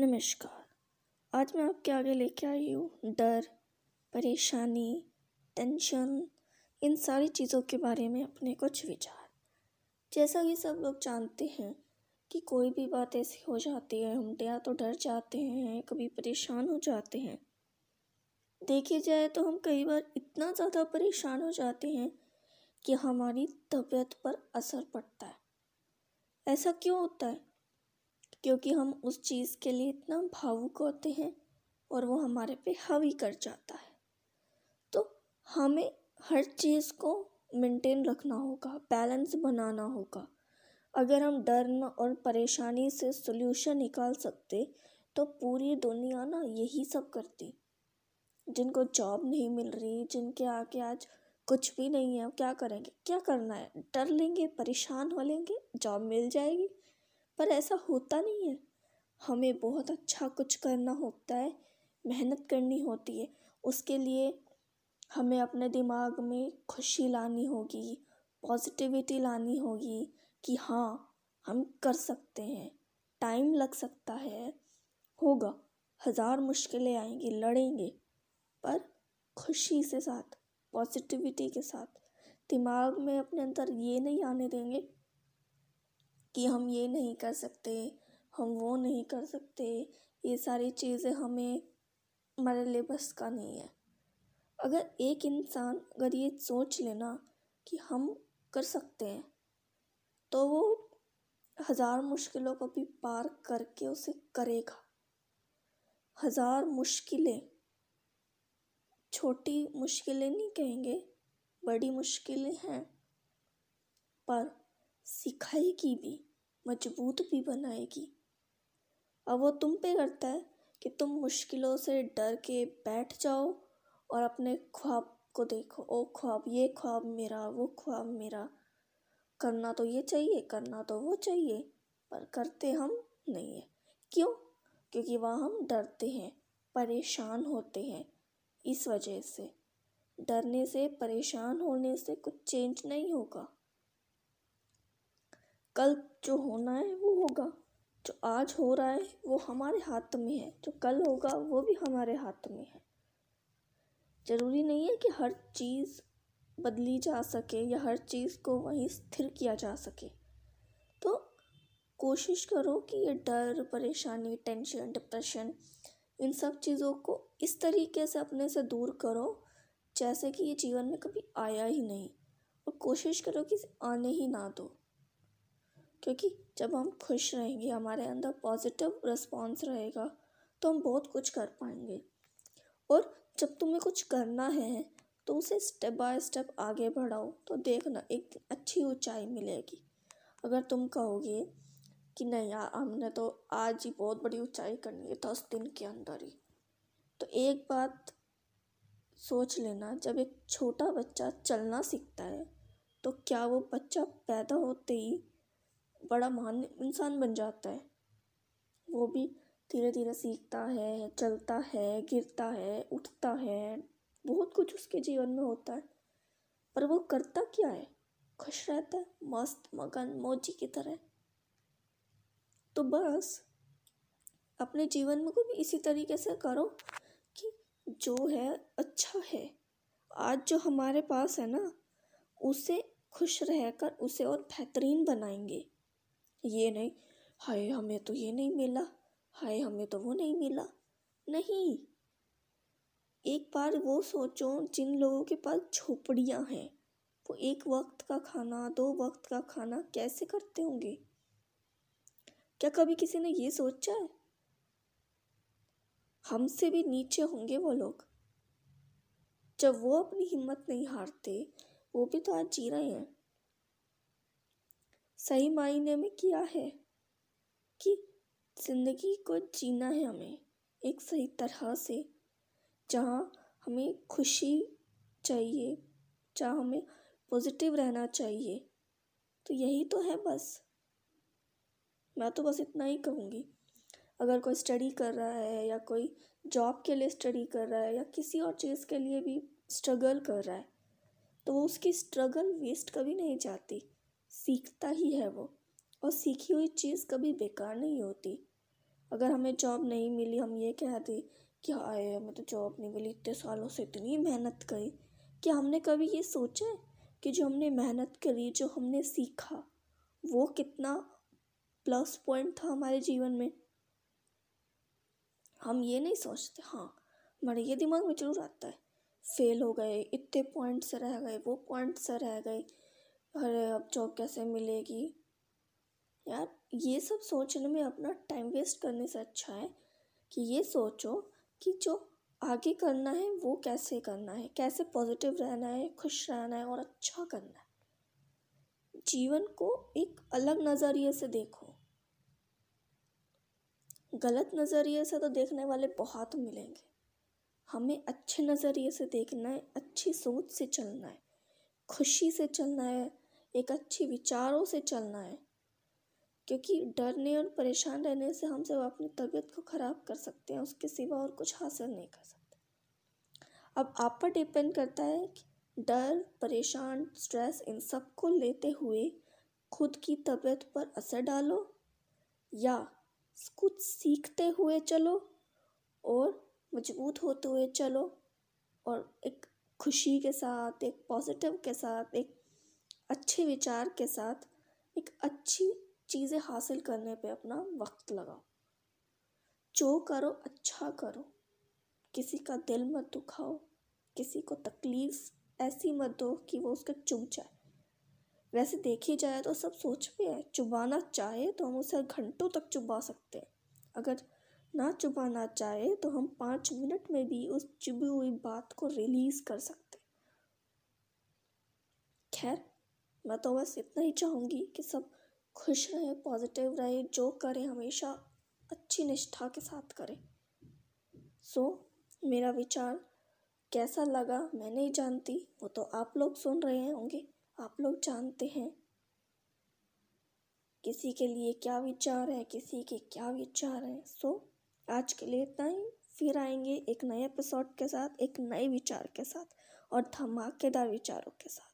नमस्कार। आज मैं आपके आगे लेके आई हूँ डर, परेशानी टेंशन इन सारी चीज़ों के बारे में अपने कुछ विचार। जैसा कि सब लोग जानते हैं कि कोई भी बात ऐसी हो जाती है, हम या तो डर जाते हैं, कभी परेशान हो जाते हैं। देखी जाए तो हम कई बार इतना ज़्यादा परेशान हो जाते हैं कि हमारी तबीयत पर असर पड़ता है। ऐसा क्यों होता है? क्योंकि हम उस चीज़ के लिए इतना भावुक होते हैं और वो हमारे पे हावी कर जाता है। तो हमें हर चीज़ को मेंटेन रखना होगा बैलेंस बनाना होगा। अगर हम डर और परेशानी से सोल्यूशन निकाल सकते तो पूरी दुनिया ना यही सब करती। जिनको जॉब नहीं मिल रही, जिनके आगे आज कुछ भी नहीं है क्या करेंगे? क्या करना है? डर लेंगे, परेशान हो लेंगे जॉब मिल जाएगी। पर ऐसा होता नहीं है। हमें बहुत अच्छा कुछ करना होता है, मेहनत करनी होती है, उसके लिए हमें अपने दिमाग में खुशी लानी होगी पॉजिटिविटी लानी होगी कि हाँ हम कर सकते हैं टाइम लग सकता है। होगा, हज़ार मुश्किलें आएँगी, लड़ेंगे, पर खुशी से साथ पॉजिटिविटी के साथ, दिमाग में अपने अंदर ये नहीं आने देंगे कि हम ये नहीं कर सकते, हम वो नहीं कर सकते, ये सारी चीज़ें हमें हमारे लिए बस का नहीं है। अगर एक इंसान अगर ये सोच लेना कि हम कर सकते हैं तो वो हज़ार मुश्किलों को भी पार करके उसे करेगा। हज़ार मुश्किलें, छोटी मुश्किलें नहीं कहेंगे, बड़ी मुश्किलें हैं, पर सिखाएगी भी, मज़बूत भी बनाएगी। अब वो तुम पे करता है कि तुम मुश्किलों से डर के बैठ जाओ और अपने ख्वाब को देखो। ओ ख्वाब, ये ख्वाब मेरा, वो ख्वाब मेरा। करना तो ये चाहिए, करना तो वो चाहिए, पर करते हम नहीं है। क्यों? क्योंकि वहाँ हम डरते हैं, परेशान होते हैं इस वजह से। डरने से, परेशान होने से कुछ चेंज नहीं होगा। कल जो होना है वो होगा। जो आज हो रहा है वो हमारे हाथ में है। जो कल होगा वो भी हमारे हाथ में है। ज़रूरी नहीं है कि हर चीज़ बदली जा सके या हर चीज़ को वहीं स्थिर किया जा सके। तो कोशिश करो कि ये डर, परेशानी, टेंशन, डिप्रेशन, इन सब चीज़ों को इस तरीके से अपने से दूर करो, जैसे कि ये जीवन में कभी आया ही नहीं। और कोशिश करो कि आने ही ना दो। क्योंकि जब हम खुश रहेंगे, हमारे अंदर पॉजिटिव रिस्पॉन्स रहेगा तो हम बहुत कुछ कर पाएँगे। और जब तुम्हें कुछ करना है तो उसे स्टेप बाय स्टेप आगे बढ़ाओ तो देखना एक अच्छी ऊंचाई मिलेगी। अगर तुम कहोगे कि नहीं यार, हमने तो आज ही बहुत बड़ी ऊंचाई करनी है, दस दिन के अंदर ही। तो एक बात सोच लेना, जब एक छोटा बच्चा चलना सीखता है तो क्या वो बच्चा पैदा होते ही बड़ा महान इंसान बन जाता है। वो भी धीरे धीरे सीखता है, चलता है, गिरता है, उठता है, बहुत कुछ उसके जीवन में होता है। पर वो करता क्या है? खुश रहता है, मस्त मगन, मौजी की तरह। तो बस, अपने जीवन में को भी इसी तरीके से करो कि जो है अच्छा है। आज जो हमारे पास है ना, उसे खुश रहकर उसे और बेहतरीन बनाएँगे। ये नहीं। हाय, हमें तो ये नहीं मिला। हाय, हमें तो वो नहीं मिला। नहीं। एक बार वो सोचो, जिन लोगों के पास झोपड़ियाँ हैं, वो एक वक्त का खाना, दो वक्त का खाना कैसे करते होंगे? क्या कभी किसी ने ये सोचा है? हमसे भी नीचे होंगे वो लोग। जब वो अपनी हिम्मत नहीं हारते, वो भी तो आज जी रहे हैं। सही मायने में किया है कि ज़िंदगी को जीना है हमें एक सही तरह से, जहाँ हमें खुशी चाहिए, जहाँ हमें पॉजिटिव रहना चाहिए। तो यही तो है बस। मैं तो बस इतना ही कहूँगी। अगर कोई स्टडी कर रहा है या कोई जॉब के लिए स्टडी कर रहा है या किसी और चीज़ के लिए भी स्ट्रगल कर रहा है तो उसकी स्ट्रगल वेस्ट कभी नहीं जाती। सीखता ही है वो, और सीखी हुई चीज़ कभी बेकार नहीं होती। अगर हमें जॉब नहीं मिली, हम ये कह दें कि हाय, हमें तो जॉब नहीं मिली, इतने सालों से इतनी मेहनत करी। क्या हमने कभी ये सोचा है कि जो हमने मेहनत करी, जो हमने सीखा, वो कितना प्लस पॉइंट था हमारे जीवन में? हम ये नहीं सोचते हाँ हमारे ये दिमाग में ज़रूर आता है। फेल हो गए, इतने पॉइंट से रह गए, वो पॉइंट से रह गए अरे अब जॉब कैसे मिलेगी? यार, ये सब सोचने में अपना टाइम वेस्ट करने से अच्छा है कि ये सोचो कि जो आगे करना है, वो कैसे करना है, कैसे पॉजिटिव रहना है, खुश रहना है और अच्छा करना है। जीवन को एक अलग नज़रिए से देखो। गलत नज़रिए से तो देखने वाले बहुत मिलेंगे। हमें अच्छे नज़रिए से देखना है, अच्छी सोच से चलना है, खुशी से चलना है एक अच्छी विचारों से चलना है, क्योंकि डरने और परेशान रहने से हम सब अपनी तबीयत को ख़राब कर सकते हैं, उसके सिवा और कुछ हासिल नहीं कर सकते। अब आप पर डिपेंड करता है कि डर, परेशान स्ट्रेस इन सबको लेते हुए खुद की तबीयत पर असर डालो, या कुछ सीखते हुए चलो और मज़बूत होते हुए चलो और एक खुशी के साथ, एक पॉजिटिव के साथ, एक अच्छे विचार के साथ एक अच्छी चीज़ें हासिल करने पे अपना वक्त लगाओ। जो करो अच्छा करो। किसी का दिल मत दुखाओ, किसी को तकलीफ़ ऐसी मत दो कि वो उसका चुभ जाए। वैसे देखी जाए तो सब सोच भी है, चुबाना चाहे तो हम उसे घंटों तक चुबा सकते हैं। अगर ना चुबाना चाहे तो हम पाँच मिनट में भी उस चुभी हुई बात को रिलीज़ कर सकते खैर मैं तो बस इतना ही चाहूँगी कि सब खुश रहें पॉजिटिव रहे जो करें हमेशा अच्छी निष्ठा के साथ करें। सो so, मेरा विचार कैसा लगा मैं नहीं जानती वो तो आप लोग सुन रहे होंगे आप लोग जानते हैं। किसी के लिए क्या विचार है किसी के क्या विचार है? सो so, आज के लिए इतना ही। फिर आएँगे एक नए एपिसोड के साथ एक नए विचार के साथ और धमाकेदार विचारों के साथ।